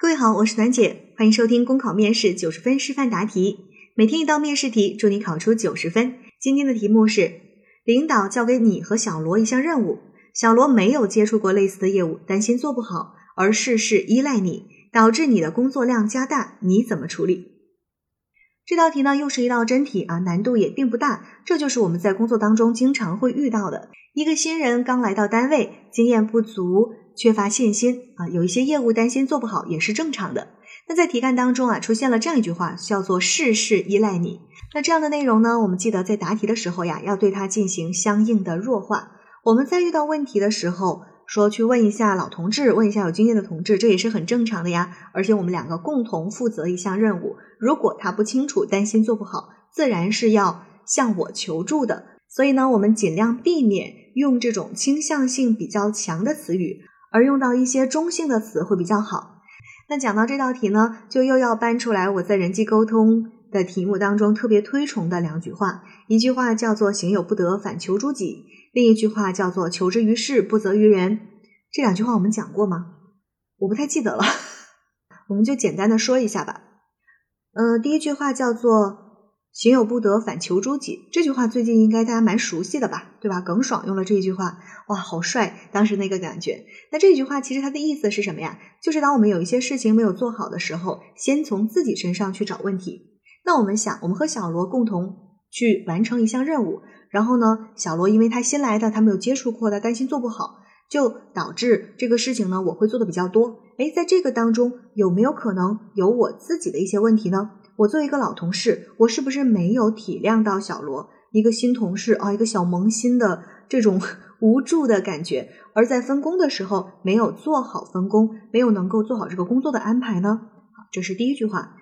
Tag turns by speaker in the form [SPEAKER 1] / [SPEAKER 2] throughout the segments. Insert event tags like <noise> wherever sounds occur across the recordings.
[SPEAKER 1] 各位好，我是暖姐，欢迎收听公考面试九十分示范答题。每天一道面试题，祝你考出九十分。今天的题目是：领导交给你和小罗一项任务，小罗没有接触过类似的业务，担心做不好，而事事依赖你，导致你的工作量加大，你怎么处理？这道题呢，又是一道真题啊，难度也并不大。这就是我们在工作当中经常会遇到的。一个新人刚来到单位，经验不足。缺乏信心啊，有一些业务担心做不好也是正常的。那在题干当中啊，出现了这样一句话，叫做事事依赖你。那这样的内容呢，我们记得在答题的时候呀，要对它进行相应的弱化。我们在遇到问题的时候，说去问一下老同志，问一下有经验的同志，这也是很正常的呀。而且我们两个共同负责一项任务，如果他不清楚，担心做不好，自然是要向我求助的。所以呢，我们尽量避免用这种倾向性比较强的词语。而用到一些中性的词会比较好。那讲到这道题呢，就又要搬出来我在人际沟通的题目当中特别推崇的两句话，一句话叫做“行有不得，反求诸己”，另一句话叫做“求之于事，不责于人”。这两句话我们讲过吗？我不太记得了，<laughs> 我们就简单的说一下吧。嗯，第一句话叫做。行有不得，反求诸己。这句话最近应该大家蛮熟悉的吧，对吧？耿爽用了这句话，哇，好帅！当时那个感觉。那这句话其实它的意思是什么呀？就是当我们有一些事情没有做好的时候，先从自己身上去找问题。那我们想，我们和小罗共同去完成一项任务，然后呢，小罗因为他新来的，他没有接触过的，担心做不好，就导致这个事情呢，我会做的比较多。哎，在这个当中，有没有可能有我自己的一些问题呢？我作为一个老同事，我是不是没有体谅到小罗一个新同事啊，一个小萌新的这种 <laughs> 无助的感觉，而在分工的时候没有做好分工，没有能够做好这个工作的安排呢？好，这是第一句话。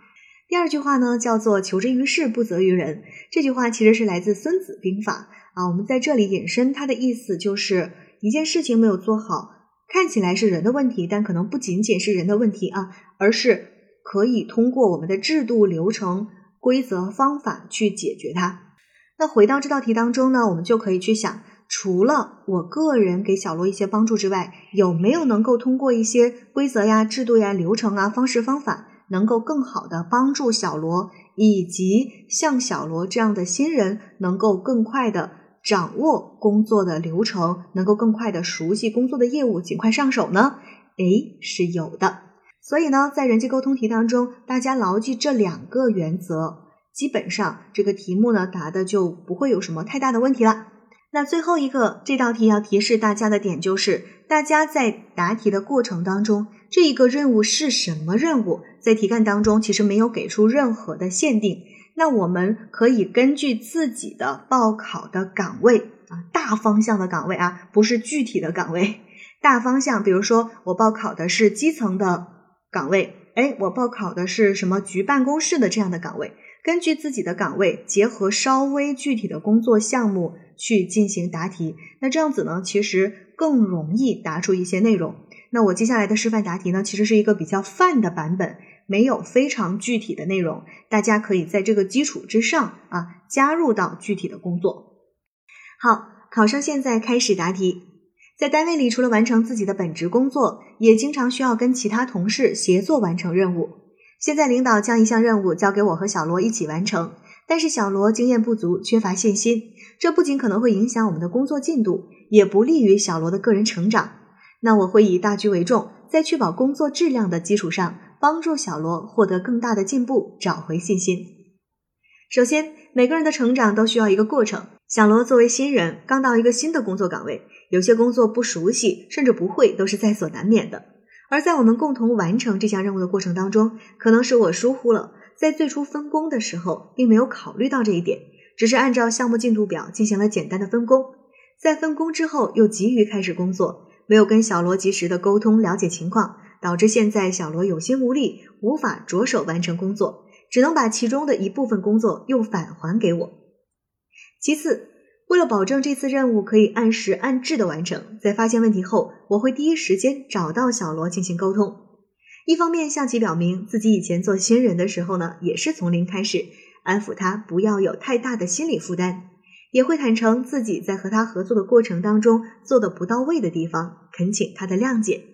[SPEAKER 1] 第二句话呢，叫做“求之于事，不责于人”。这句话其实是来自《孙子兵法》啊。我们在这里引申它的意思，就是一件事情没有做好，看起来是人的问题，但可能不仅仅是人的问题啊，而是。可以通过我们的制度、流程、规则、方法去解决它。那回到这道题当中呢，我们就可以去想，除了我个人给小罗一些帮助之外，有没有能够通过一些规则呀、制度呀、流程啊、方式方法，能够更好的帮助小罗，以及像小罗这样的新人，能够更快的掌握工作的流程，能够更快的熟悉工作的业务，尽快上手呢？诶，是有的。所以呢，在人际沟通题当中，大家牢记这两个原则，基本上这个题目呢答的就不会有什么太大的问题了。那最后一个这道题要提示大家的点就是，大家在答题的过程当中，这一个任务是什么任务，在题干当中其实没有给出任何的限定。那我们可以根据自己的报考的岗位啊，大方向的岗位啊，不是具体的岗位，大方向，比如说我报考的是基层的。岗位，哎，我报考的是什么局办公室的这样的岗位？根据自己的岗位，结合稍微具体的工作项目去进行答题。那这样子呢，其实更容易答出一些内容。那我接下来的示范答题呢，其实是一个比较泛的版本，没有非常具体的内容。大家可以在这个基础之上啊，加入到具体的工作。好，考生现在开始答题。在单位里，除了完成自己的本职工作，也经常需要跟其他同事协作完成任务。现在领导将一项任务交给我和小罗一起完成，但是小罗经验不足，缺乏信心，这不仅可能会影响我们的工作进度，也不利于小罗的个人成长。那我会以大局为重，在确保工作质量的基础上，帮助小罗获得更大的进步，找回信心。首先，每个人的成长都需要一个过程。小罗作为新人，刚到一个新的工作岗位。有些工作不熟悉，甚至不会，都是在所难免的。而在我们共同完成这项任务的过程当中，可能是我疏忽了，在最初分工的时候，并没有考虑到这一点，只是按照项目进度表进行了简单的分工。在分工之后，又急于开始工作，没有跟小罗及时的沟通了解情况，导致现在小罗有心无力，无法着手完成工作，只能把其中的一部分工作又返还给我。其次。为了保证这次任务可以按时按质的完成，在发现问题后，我会第一时间找到小罗进行沟通。一方面向其表明自己以前做新人的时候呢，也是从零开始，安抚他不要有太大的心理负担；也会坦诚自己在和他合作的过程当中做的不到位的地方，恳请他的谅解。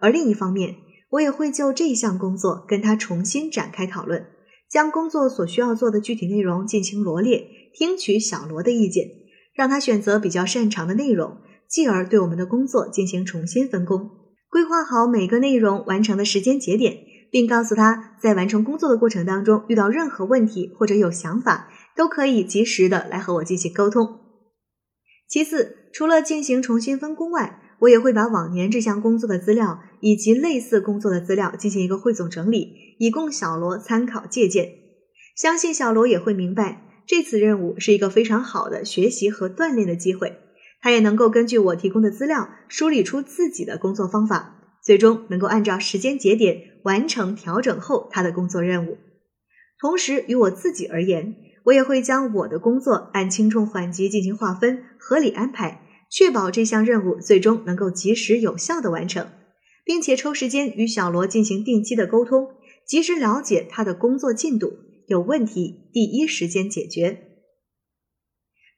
[SPEAKER 1] 而另一方面，我也会就这项工作跟他重新展开讨论，将工作所需要做的具体内容进行罗列，听取小罗的意见，让他选择比较擅长的内容，继而对我们的工作进行重新分工，规划好每个内容完成的时间节点，并告诉他在完成工作的过程当中遇到任何问题或者有想法，都可以及时的来和我进行沟通。其次，除了进行重新分工外，我也会把往年这项工作的资料以及类似工作的资料进行一个汇总整理，以供小罗参考借鉴。相信小罗也会明白，这次任务是一个非常好的学习和锻炼的机会。他也能够根据我提供的资料，梳理出自己的工作方法，最终能够按照时间节点完成调整后他的工作任务。同时，于我自己而言，我也会将我的工作按轻重缓急进行划分，合理安排。确保这项任务最终能够及时有效的完成，并且抽时间与小罗进行定期的沟通，及时了解他的工作进度，有问题第一时间解决。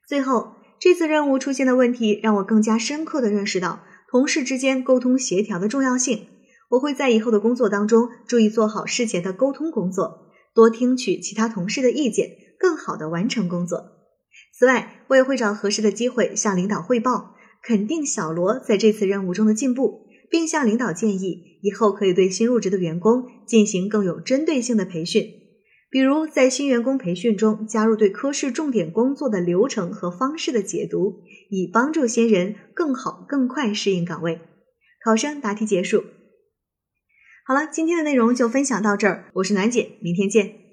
[SPEAKER 1] 最后，这次任务出现的问题让我更加深刻的认识到同事之间沟通协调的重要性。我会在以后的工作当中注意做好事前的沟通工作，多听取其他同事的意见，更好的完成工作。此外，我也会找合适的机会向领导汇报，肯定小罗在这次任务中的进步，并向领导建议以后可以对新入职的员工进行更有针对性的培训，比如在新员工培训中加入对科室重点工作的流程和方式的解读，以帮助新人更好更快适应岗位。考生答题结束。好了，今天的内容就分享到这儿，我是暖姐，明天见。